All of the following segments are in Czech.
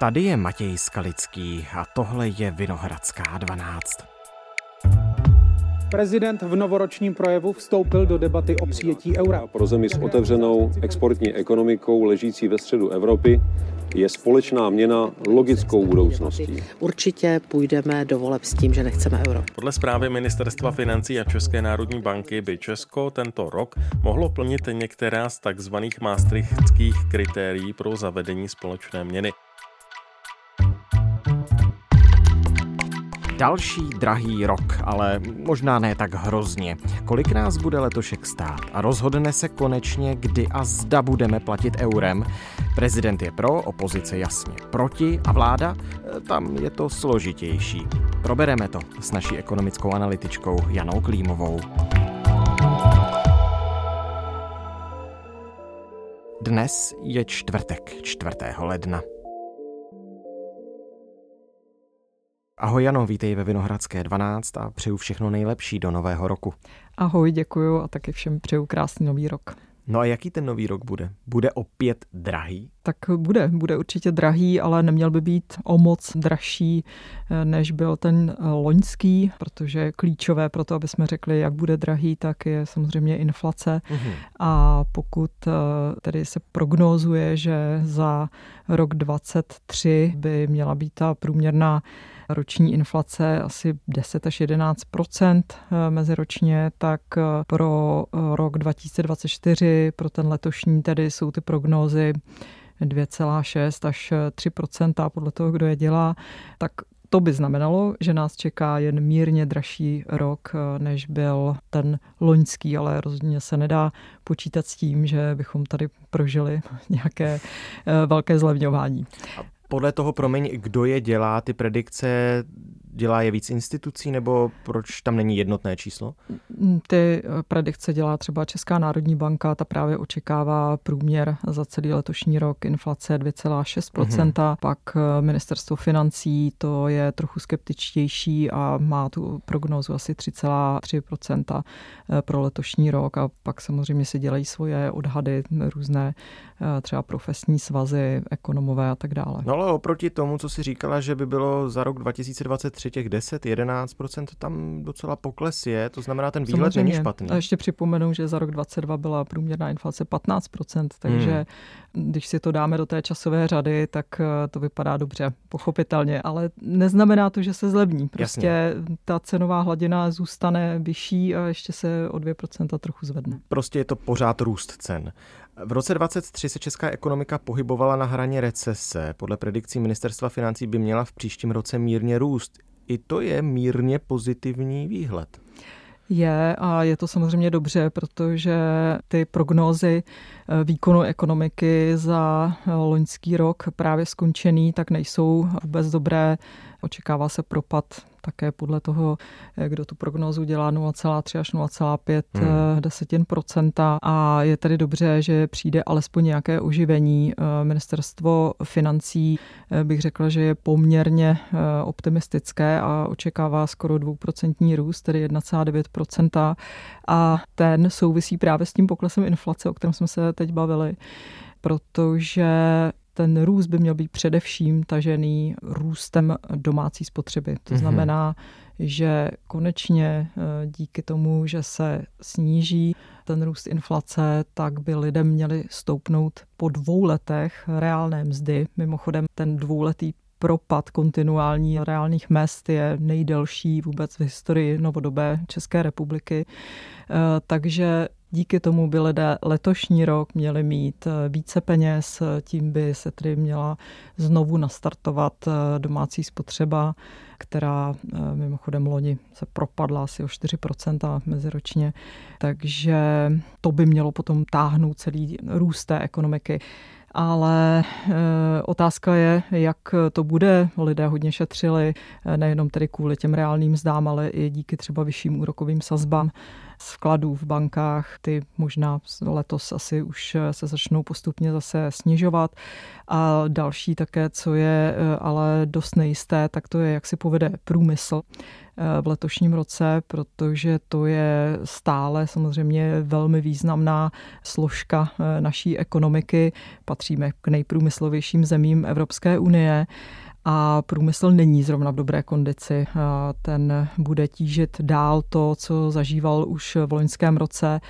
Tady je Matěj Skalický a tohle je Vinohradská 12. Prezident v novoročním projevu vstoupil do debaty o přijetí eura. Pro zemi s otevřenou exportní ekonomikou ležící ve středu Evropy je společná měna logickou budoucností. Určitě půjdeme do voleb s tím, že nechceme euro. Podle zprávy Ministerstva financí a České národní banky by Česko tento rok mohlo plnit některá z takzvaných maastrichtských kritérií pro zavedení společné měny. Další drahý rok, ale možná ne tak hrozně. Kolik nás bude letošek stát? A rozhodne se konečně, kdy a zda budeme platit eurem. Prezident je pro, opozice jasně proti a vláda? E, tam je to složitější. Probereme to s naší ekonomickou analytičkou Janou Klímovou. Dnes je čtvrtek, 4. ledna. Ahoj Jano, vítej ve Vinohradské 12 a přeju všechno nejlepší do nového roku. Ahoj, děkuju a taky všem přeju krásný nový rok. No a jaký ten nový rok bude? Bude opět drahý? Tak bude, bude určitě drahý, ale neměl by být o moc dražší, eh, než byl ten eh, loňský, protože klíčové pro to, aby jsme řekli, jak bude drahý, tak je samozřejmě inflace. Uhum. A pokud eh, tedy se prognózuje, že za rok 2023 by měla být ta průměrná roční inflace asi 10 až 11% meziročně, tak pro rok 2024, pro ten letošní tedy jsou ty prognózy 2,6 až 3% podle toho, kdo je dělá, tak to by znamenalo, že nás čeká jen mírně dražší rok, než byl ten loňský, ale rozhodně se nedá počítat s tím, že bychom tady prožili nějaké eh, velké zlevňování. Podle toho, promiň, kdo je dělá ty predikce, Dělá je víc institucí nebo proč tam není jednotné číslo? Ty eh, predikce dělá třeba Česká národní banka, ta právě očekává průměr za celý letošní rok inflace 2,6%, mm-hmm. pak eh, ministerstvo financí to je trochu skeptičtější a má tu prognózu asi 3,3% eh, pro letošní rok a pak samozřejmě si dělají svoje odhady různé třeba profesní svazy, ekonomové a tak dále. No ale oproti tomu, co si říkala, že by bylo za rok 2023 ještě těch 10-11%, tam docela pokles je, to znamená, ten výhled Samozřejmě. není špatný. A ještě připomenu, že za rok 2022 byla průměrná inflace 15%, takže hmm. když si to dáme do té časové řady, tak eh, to vypadá dobře, pochopitelně, ale neznamená to, že se zlevní. Prostě Jasně. ta cenová hladina zůstane vyšší a ještě se o 2% trochu zvedne. Prostě je to pořád růst cen. V roce 2023 se česká ekonomika pohybovala na hraně recese. Podle predikcí ministerstva financí by měla v příštím roce mírně růst. I to je mírně pozitivní výhled. Je a je to samozřejmě dobře, protože ty prognózy eh, výkonu ekonomiky za eh, loňský rok právě skončený, tak nejsou vůbec dobré. Očekává se propad také podle toho, eh, kdo tu prognózu dělá 0,3 až 0,5 hmm. Eh, desetin procenta a je tedy dobře, že přijde alespoň nějaké oživení. Eh, ministerstvo financí bych řekla, že je poměrně optimistické a očekává skoro dvouprocentní růst, tedy 1,9% a ten souvisí právě s tím poklesem inflace, o kterém jsme se teď bavili protože ten růst by měl být především tažený růstem domácí spotřeby. To mm-hmm. znamená, že konečně eh, díky tomu, že se sníží ten růst inflace, tak by lidem měli stoupnout po dvou letech reálné mzdy. Mimochodem ten dvouletý propad kontinuální reálných mest je nejdelší vůbec v historii novodobé České republiky. Eh, takže Díky tomu by lidé letošní rok měli mít eh, více peněz, tím by se tedy měla znovu nastartovat eh, domácí spotřeba, která eh, mimochodem loni se propadla asi o 4% meziročně, takže to by mělo potom táhnout celý růst té ekonomiky ale e, otázka je, jak to bude. Lidé hodně šetřili, nejenom tedy kvůli těm reálným zdám, ale i díky třeba vyšším úrokovým sazbám. Vkladů v bankách. Ty možná letos asi už se začnou postupně zase snižovat. A další také, co je ale dost nejisté, tak to je, jak si povede průmysl v letošním roce, protože to je stále samozřejmě velmi významná složka eh, naší ekonomiky. Patříme k nejprůmyslovějším zemím Evropské unie a průmysl není zrovna v dobré kondici. Ten bude tížit dál to, co zažíval už v loňském roce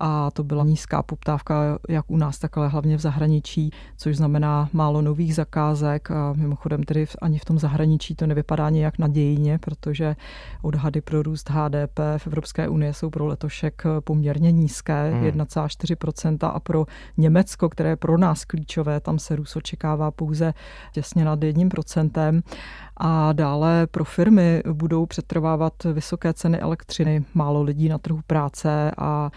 a to byla nízká poptávka jak u nás, tak ale hlavně v zahraničí, což znamená málo nových zakázek a mimochodem tedy ani v tom zahraničí to nevypadá nějak nadějně, protože odhady pro růst HDP v Evropské unii jsou pro letošek poměrně nízké, hmm. 1,4% a pro Německo, které je pro nás klíčové, tam se růst očekává pouze těsně nad 1%. A dále pro firmy budou přetrvávat vysoké ceny elektřiny, málo lidí na trhu práce a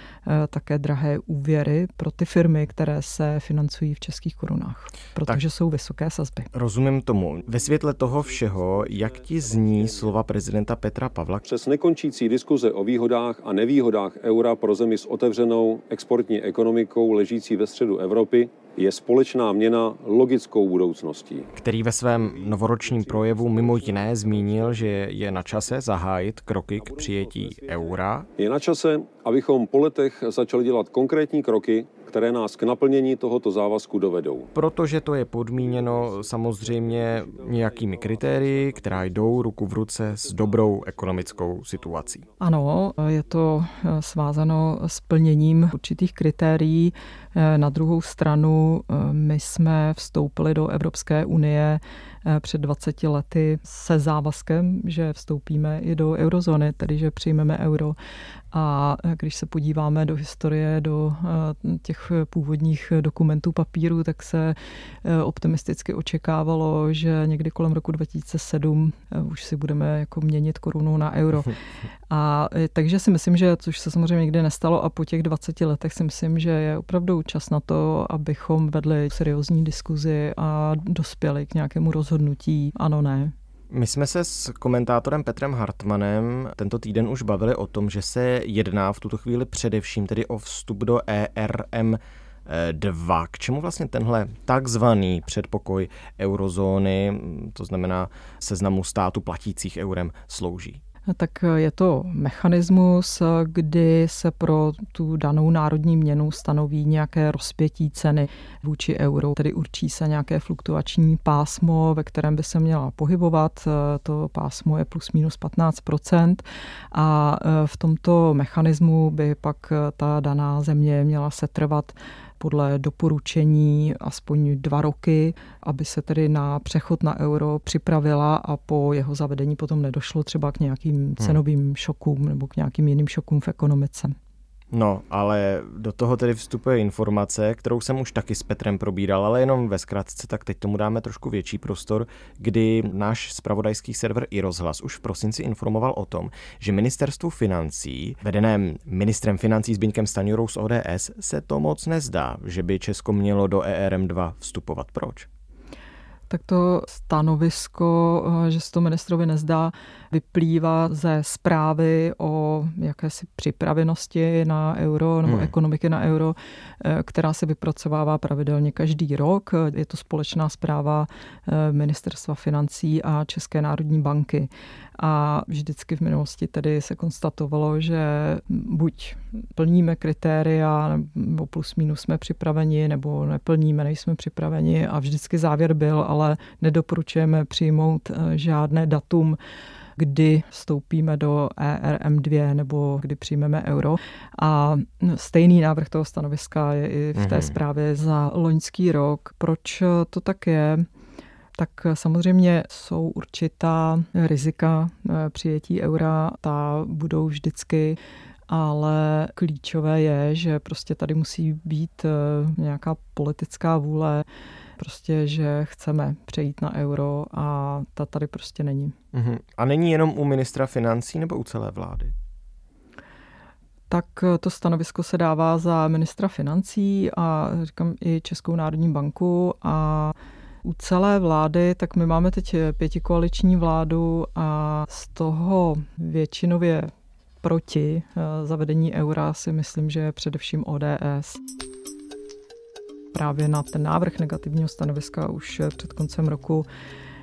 e, také drahé úvěry pro ty firmy, které se financují v českých korunách, protože tak, jsou vysoké sazby. Rozumím tomu. Ve světle toho všeho, jak ti zní slova prezidenta Petra Pavla? Přes nekončící diskuze o výhodách a nevýhodách eura pro zemi s otevřenou exportní ekonomikou ležící ve středu Evropy, je společná měna logickou budoucností. Který ve svém novoročním projevu mimo jiné zmínil, že je na čase zahájit kroky k přijetí eura. Je na čase, abychom po letech začali dělat konkrétní kroky, které nás k naplnění tohoto závazku dovedou. Protože to je podmíněno samozřejmě nějakými kritérii, která jdou ruku v ruce s dobrou ekonomickou situací. Ano, je to svázano s plněním určitých kritérií. Eh, na druhou stranu eh, my jsme vstoupili do Evropské unie před 20 lety se závazkem, že vstoupíme i do eurozóny, tedy že přijmeme euro. A když se podíváme do historie, do eh, těch původních dokumentů papíru, tak se eh, optimisticky očekávalo, že někdy kolem roku 2007 eh, už si budeme jako měnit korunu na euro. A takže si myslím, že což se samozřejmě nikdy nestalo a po těch 20 letech si myslím, že je opravdu čas na to, abychom vedli seriózní diskuzi a dospěli k nějakému rozhodnutí ano, ne. My jsme se s komentátorem Petrem Hartmanem tento týden už bavili o tom, že se jedná v tuto chvíli především tedy o vstup do ERM 2. K čemu vlastně tenhle takzvaný předpokoj eurozóny, to znamená seznamu států platících eurem, slouží? Tak je to mechanismus, kdy se pro tu danou národní měnu stanoví nějaké rozpětí ceny vůči euro, tedy určí se nějaké fluktuační pásmo, ve kterém by se měla pohybovat. To pásmo je plus minus 15% a v tomto mechanismu by pak ta daná země měla setrvat podle doporučení aspoň dva roky, aby se tedy na přechod na euro připravila a po jeho zavedení potom nedošlo třeba k nějakým hmm. cenovým šokům nebo k nějakým jiným šokům v ekonomice. No, ale do toho tedy vstupuje informace, kterou jsem už taky s Petrem probíral, ale jenom ve zkratce, tak teď tomu dáme trošku větší prostor, kdy náš spravodajský server i rozhlas už v prosinci informoval o tom, že ministerstvu financí, vedeném ministrem financí Zbyňkem Stanjurou z ODS, se to moc nezdá, že by Česko mělo do ERM2 vstupovat. Proč? Tak to stanovisko, eh, že se to ministrovi nezdá, vyplývá ze zprávy o jakési připravenosti na euro nebo hmm. ekonomiky na euro, eh, která se vypracovává pravidelně každý rok. Je to společná zpráva eh, Ministerstva financí a České národní banky. A vždycky v minulosti tedy se konstatovalo, že buď plníme kritéria, nebo plus minus jsme připraveni, nebo neplníme, nejsme připraveni. A vždycky závěr byl, ale nedoporučujeme přijmout eh, žádné datum, kdy vstoupíme do ERM2 nebo kdy přijmeme euro. A stejný návrh toho stanoviska je i v té mm-hmm. zprávě za loňský rok. Proč to tak je? Tak samozřejmě jsou určitá rizika eh, přijetí eura, ta budou vždycky ale klíčové je, že prostě tady musí být eh, nějaká politická vůle, prostě, že chceme přejít na euro a ta tady prostě není. Uh-huh. A není jenom u ministra financí nebo u celé vlády? tak eh, to stanovisko se dává za ministra financí a říkám i Českou národní banku a u celé vlády, tak my máme teď pětikoaliční vládu a z toho většinově proti zavedení eura, si myslím, že je především ODS právě na ten návrh negativního stanoviska už před koncem roku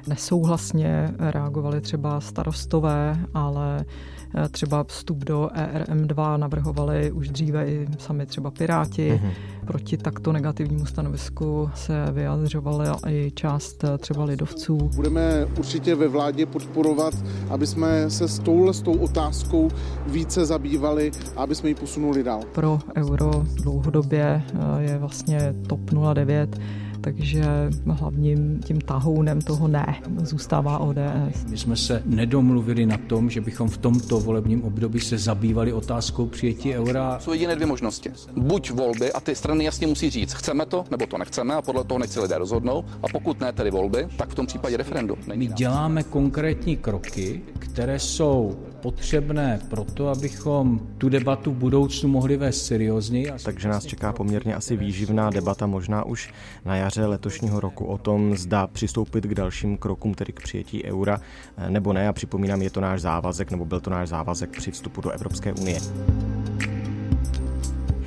nesouhlasně reagovali třeba starostové, ale Eh, třeba vstup do ERM2 navrhovali už dříve i sami třeba Piráti. Mm-hmm. Proti takto negativnímu stanovisku se vyjadřovala i část eh, třeba lidovců. Budeme určitě ve vládě podporovat, aby jsme se s touhle s tou otázkou více zabývali a aby jsme ji posunuli dál. Pro euro dlouhodobě eh, je vlastně TOP 09 takže hlavním tím tahounem toho ne zůstává ODS. My jsme se nedomluvili na tom, že bychom v tomto volebním období se zabývali otázkou přijetí eura. Jsou jediné dvě možnosti. Buď volby a ty strany jasně musí říct, chceme to nebo to nechceme a podle toho nechci lidé rozhodnou. A pokud ne tedy volby, tak v tom případě referendum. My děláme konkrétní kroky, které jsou potřebné pro to, abychom tu debatu v budoucnu mohli vést seriózně. Takže nás čeká poměrně asi výživná debata, možná už na jaře letošního roku o tom, zda přistoupit k dalším krokům, tedy k přijetí eura, eh, nebo ne. A připomínám, je to náš závazek, nebo byl to náš závazek při vstupu do Evropské unie.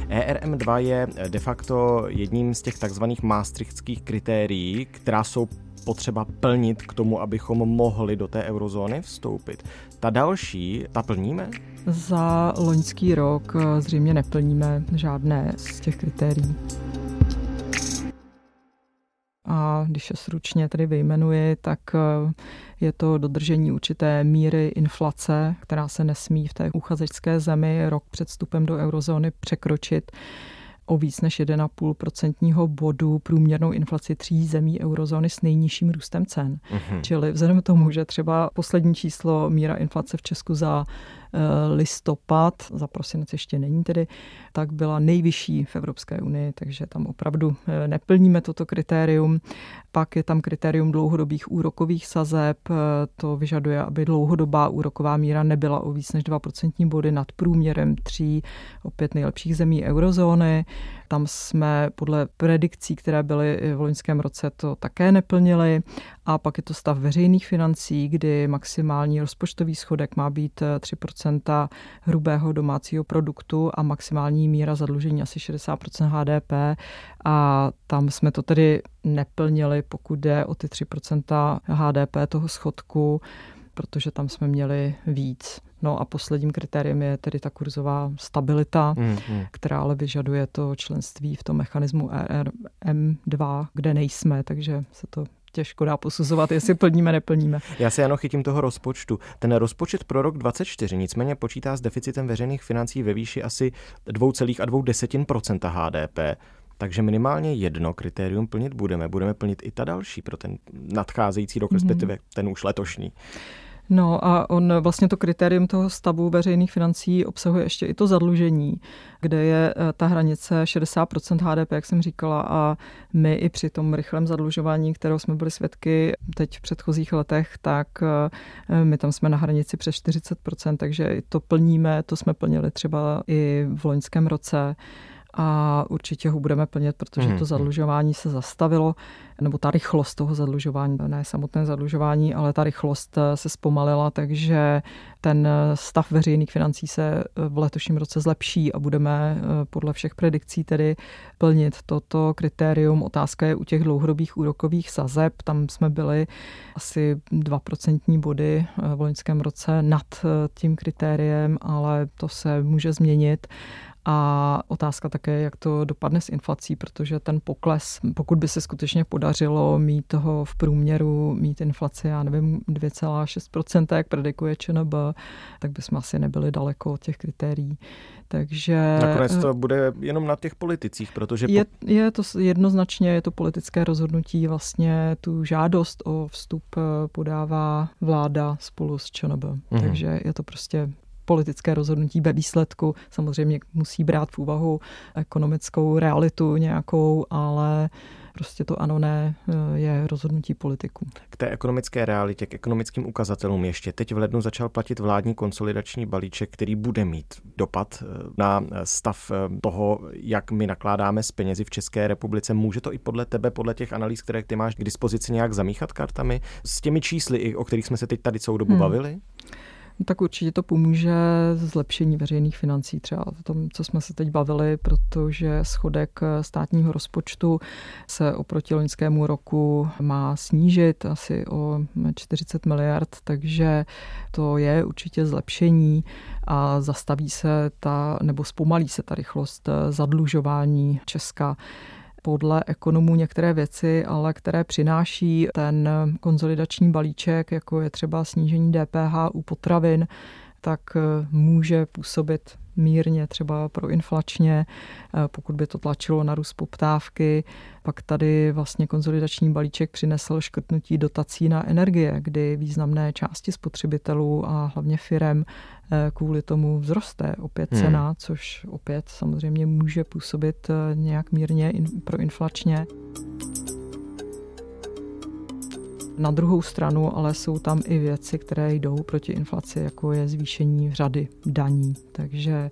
ERM2 je de facto jedním z těch takzvaných maastrichtských kritérií, která jsou potřeba plnit k tomu, abychom mohli do té eurozóny vstoupit. Ta další, ta plníme? Za loňský rok eh, zřejmě neplníme žádné z těch kritérií. A když se stručně tedy vyjmenuji, tak eh, je to dodržení určité míry inflace, která se nesmí v té uchazečské zemi rok před vstupem do eurozóny překročit o víc než 1,5% bodu průměrnou inflaci tří zemí eurozóny s nejnižším růstem cen. Mm-hmm. Čili vzhledem k tomu, že třeba poslední číslo míra inflace v Česku za listopad, za prosinec ještě není tedy, tak byla nejvyšší v Evropské unii, takže tam opravdu eh, neplníme toto kritérium. Pak je tam kritérium dlouhodobých úrokových sazeb, eh, to vyžaduje, aby dlouhodobá úroková míra nebyla o víc než 2% body nad průměrem tří opět nejlepších zemí eurozóny. Tam jsme podle predikcí, které byly v loňském roce, to také neplnili. A pak je to stav veřejných financí, kdy maximální rozpočtový schodek má být 3% hrubého domácího produktu a maximální míra zadlužení asi 60% HDP. A tam jsme to tedy neplnili, pokud jde o ty 3% HDP toho schodku, protože tam jsme měli víc. No a posledním kritériem je tedy ta kurzová stabilita, mm, mm. která ale vyžaduje to členství v tom mechanismu ERM2, kde nejsme, takže se to těžko dá posuzovat, jestli plníme, neplníme. Já se jenom chytím toho rozpočtu. Ten rozpočet pro rok 2024 nicméně počítá s deficitem veřejných financí ve výši asi 2,2% HDP. Takže minimálně jedno kritérium plnit budeme. Budeme plnit i ta další pro ten nadcházející rok, mm-hmm. respektive ten už letošní. No a on vlastně to kritérium toho stavu veřejných financí obsahuje ještě i to zadlužení, kde je eh, ta hranice 60% HDP, jak jsem říkala, a my i při tom rychlém zadlužování, kterého jsme byli svědky teď v předchozích letech, tak eh, my tam jsme na hranici přes 40%, takže to plníme, to jsme plnili třeba i v loňském roce a určitě ho budeme plnit, protože to mhm. zadlužování se zastavilo, nebo ta rychlost toho zadlužování, ne samotné zadlužování, ale ta rychlost eh, se zpomalila, takže ten eh, stav veřejných financí se eh, v letošním roce zlepší a budeme podle všech predikcí tedy plnit toto kritérium. Otázka je u těch dlouhodobých úrokových sazeb, tam jsme byli asi 2% body v loňském roce nad tím kritériem, ale to se může změnit. A otázka také, jak to dopadne s inflací, protože ten pokles, pokud by se skutečně podařilo mít toho v průměru, mít inflaci, já nevím, 2,6%, jak predikuje ČNB, tak bychom asi nebyli daleko od těch kritérií. Takže... Nakonec to bude jenom na těch politicích, protože... Je, je to jednoznačně, je to politické rozhodnutí, vlastně tu žádost o vstup eh, podává vláda spolu s ČNB. Mm-hmm. Takže je to prostě politické rozhodnutí ve výsledku. Samozřejmě musí brát v úvahu ekonomickou realitu nějakou, ale prostě to ano, ne, je rozhodnutí politiků. K té ekonomické realitě, k ekonomickým ukazatelům ještě. Teď v lednu začal platit vládní konsolidační balíček, který bude mít dopad eh, na stav eh, toho, jak my nakládáme s penězi v České republice. Může to i podle tebe, podle těch analýz, které ty máš k dispozici, nějak zamíchat kartami s těmi čísly, o kterých jsme se teď tady celou dobu hmm. bavili? Tak určitě to pomůže zlepšení veřejných financí, třeba o tom, co jsme se teď bavili, protože schodek státního rozpočtu se oproti loňskému roku má snížit asi o 40 miliard, takže to je určitě zlepšení a zastaví se ta, nebo zpomalí se ta rychlost zadlužování Česka podle ekonomů některé věci, ale které přináší ten konzolidační balíček, jako je třeba snížení DPH u potravin, tak eh, může působit mírně třeba proinflačně, eh, pokud by to tlačilo na růst poptávky. Pak tady vlastně konzolidační balíček přinesl škrtnutí dotací na energie, kdy významné části spotřebitelů a hlavně firem eh, kvůli tomu vzroste opět hmm. cena, hmm. což opět samozřejmě může působit eh, nějak mírně proinflačně. Na druhou stranu ale jsou tam i věci, které jdou proti inflaci, jako je zvýšení řady daní. Takže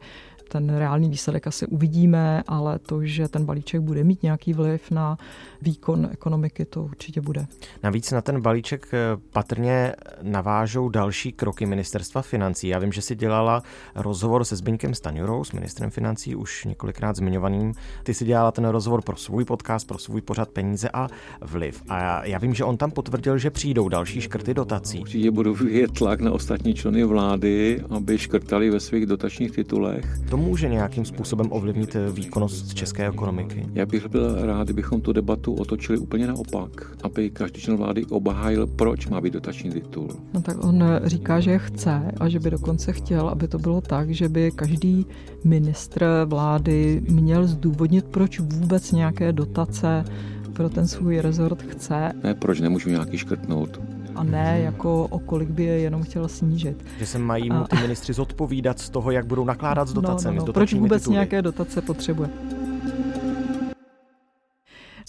ten reálný výsledek asi uvidíme, ale to, že ten balíček bude mít nějaký vliv na výkon ekonomiky, to určitě bude. Navíc na ten balíček eh, patrně navážou další kroky ministerstva financí. Já vím, že si dělala rozhovor se Zbyňkem Staňurou, s ministrem financí, už několikrát zmiňovaným. Ty si dělala ten rozhovor pro svůj podcast, pro svůj pořad peníze a vliv. A já, já vím, že on tam potvrdil, že přijdou další škrty dotací. Určitě budou vyvíjet tlak na ostatní členy vlády, aby škrtali ve svých dotačních titulech. To může nějakým způsobem ovlivnit eh, výkonnost české ekonomiky? Já bych byl rád, kdybychom tu debatu otočili úplně naopak, aby každý člen vlády obhájil, proč má být dotační titul. No tak on eh, říká, že chce a že by dokonce chtěl, aby to bylo tak, že by každý ministr vlády měl zdůvodnit, proč vůbec nějaké dotace pro ten svůj rezort chce. Ne, proč nemůžu nějaký škrtnout? A ne jako o kolik by je jenom chtěl snížit. Že se mají mu ty ministři zodpovídat z toho, jak budou nakládat s dotacemi. No, no, no. Proč vůbec tituly. nějaké dotace potřebuje?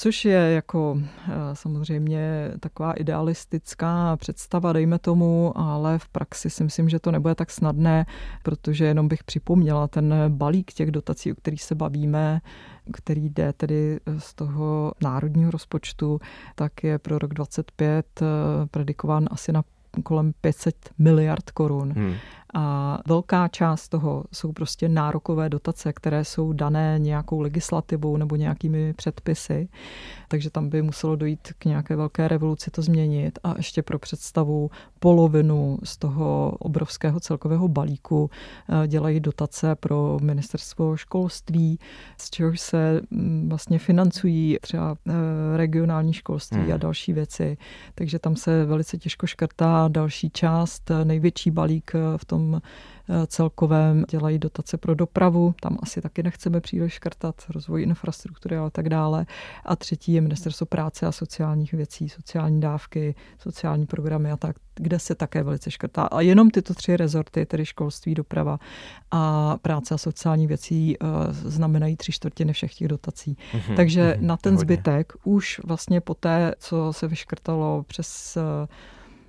Což je jako eh, samozřejmě taková idealistická představa, dejme tomu, ale v praxi si myslím, že to nebude tak snadné, protože jenom bych připomněla ten balík těch dotací, o kterých se bavíme, který jde tedy z toho národního rozpočtu, tak je pro rok 25 eh, predikován asi na kolem 500 miliard korun. Hmm. A velká část toho jsou prostě nárokové dotace, které jsou dané nějakou legislativou nebo nějakými předpisy. Takže tam by muselo dojít k nějaké velké revoluci to změnit. A ještě pro představu polovinu z toho obrovského celkového balíku eh, dělají dotace pro ministerstvo školství, z čehož se mm, vlastně financují třeba eh, regionální školství hmm. a další věci. Takže tam se velice těžko škrtá další část. Největší balík eh, v tom tom eh, celkovém dělají dotace pro dopravu, tam asi taky nechceme příliš škrtat, rozvoj infrastruktury a tak dále. A třetí je ministerstvo práce a sociálních věcí, sociální dávky, sociální programy a tak, kde se také velice škrtá. A jenom tyto tři rezorty, tedy školství, doprava a práce a sociální věcí, eh, znamenají tři čtvrtiny všech těch dotací. Mm-hmm, Takže mm-hmm, na ten zbytek už vlastně po té, co se vyškrtalo přes eh,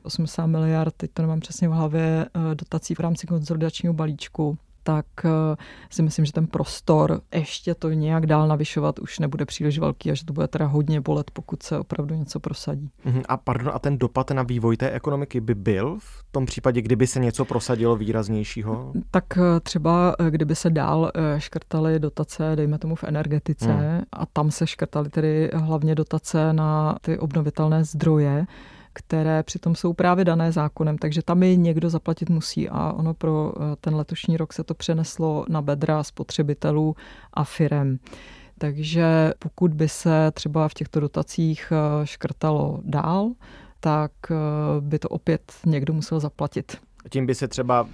80 miliard, teď to nemám přesně v hlavě, eh, dotací v rámci konsolidačního balíčku, tak eh, si myslím, že ten prostor ještě to nějak dál navyšovat už nebude příliš velký a že to bude teda hodně bolet, pokud se opravdu něco prosadí. Mhm, a pardon, a ten dopad na vývoj té ekonomiky by byl v tom případě, kdyby se něco prosadilo výraznějšího? Tak eh, třeba kdyby se dál škrtaly dotace, dejme tomu v energetice, hmm. a tam se škrtaly tedy hlavně dotace na ty obnovitelné zdroje, které přitom jsou právě dané zákonem, takže tam je někdo zaplatit musí a ono pro eh, ten letošní rok se to přeneslo na bedra spotřebitelů a firem. Takže pokud by se třeba v těchto dotacích eh, škrtalo dál, tak eh, by to opět někdo musel zaplatit. Tím by se třeba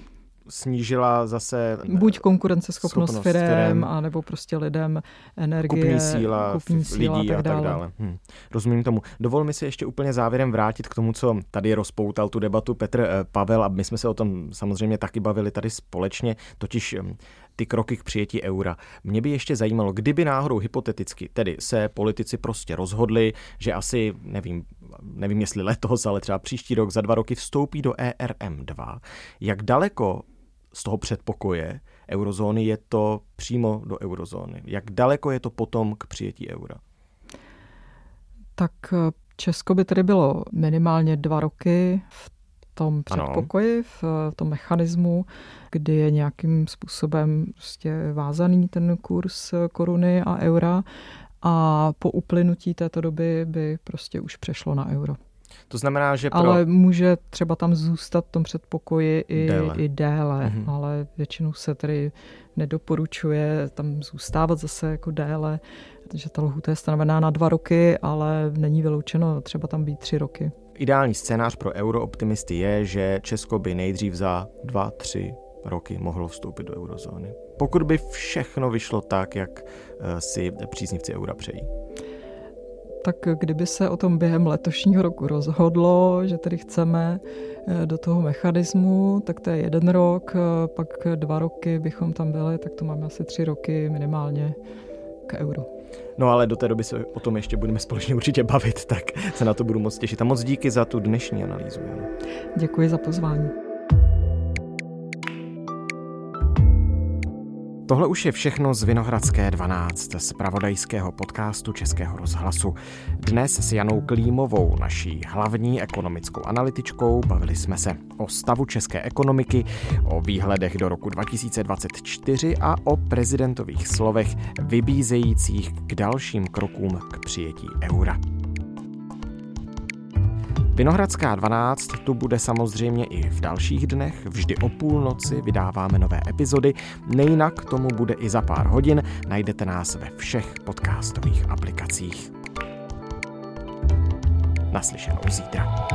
snížila zase... Buď konkurenceschopnost firm, anebo prostě lidem energie, kupní síla, kupní síla lidí a tak dále. A tak dále. Hm. Rozumím tomu. Dovol mi se ještě úplně závěrem vrátit k tomu, co tady rozpoutal tu debatu Petr eh, Pavel a my jsme se o tom samozřejmě taky bavili tady společně, totiž hm, ty kroky k přijetí eura. Mě by ještě zajímalo, kdyby náhodou hypoteticky, tedy se politici prostě rozhodli, že asi, nevím, nevím jestli letos, ale třeba příští rok, za dva roky vstoupí do ERM2, jak daleko z toho předpokoje eurozóny je to přímo do eurozóny? Jak daleko je to potom k přijetí eura? Tak eh, Česko by tedy bylo minimálně dva roky v tom předpokoji, v tom mechanismu, kdy je nějakým způsobem prostě vázaný ten kurz koruny a eura a po uplynutí této doby by prostě už přešlo na euro. To znamená, že pro... Ale může třeba tam zůstat v tom předpokoji i déle, i déle mm-hmm. ale většinou se tedy nedoporučuje tam zůstávat zase jako déle, že ta lhuta je stanovená na dva roky, ale není vyloučeno třeba tam být tři roky. Ideální scénář pro eurooptimisty je, že Česko by nejdřív za dva, tři roky mohlo vstoupit do eurozóny. Pokud by všechno vyšlo tak, jak eh, si příznivci eura přejí tak kdyby se o tom během letošního roku rozhodlo, že tedy chceme eh, do toho mechanismu, tak to je jeden rok, eh, pak dva roky bychom tam byli, tak to máme asi tři roky minimálně k euru. No ale do té doby se o tom ještě budeme společně určitě bavit, tak se na to budu moc těšit. A moc díky za tu dnešní analýzu. Děkuji za pozvání. Tohle už je všechno z Vinohradské 12, z pravodajského podcastu Českého rozhlasu. Dnes s Janou Klímovou, naší hlavní ekonomickou analytičkou, bavili jsme se o stavu české ekonomiky, o výhledech do roku 2024 a o prezidentových slovech vybízejících k dalším krokům k přijetí eura. Vinohradská 12 tu bude samozřejmě i v dalších dnech, vždy o půlnoci vydáváme nové epizody, nejinak tomu bude i za pár hodin, najdete nás ve všech podcastových aplikacích. Naslyšenou zítra.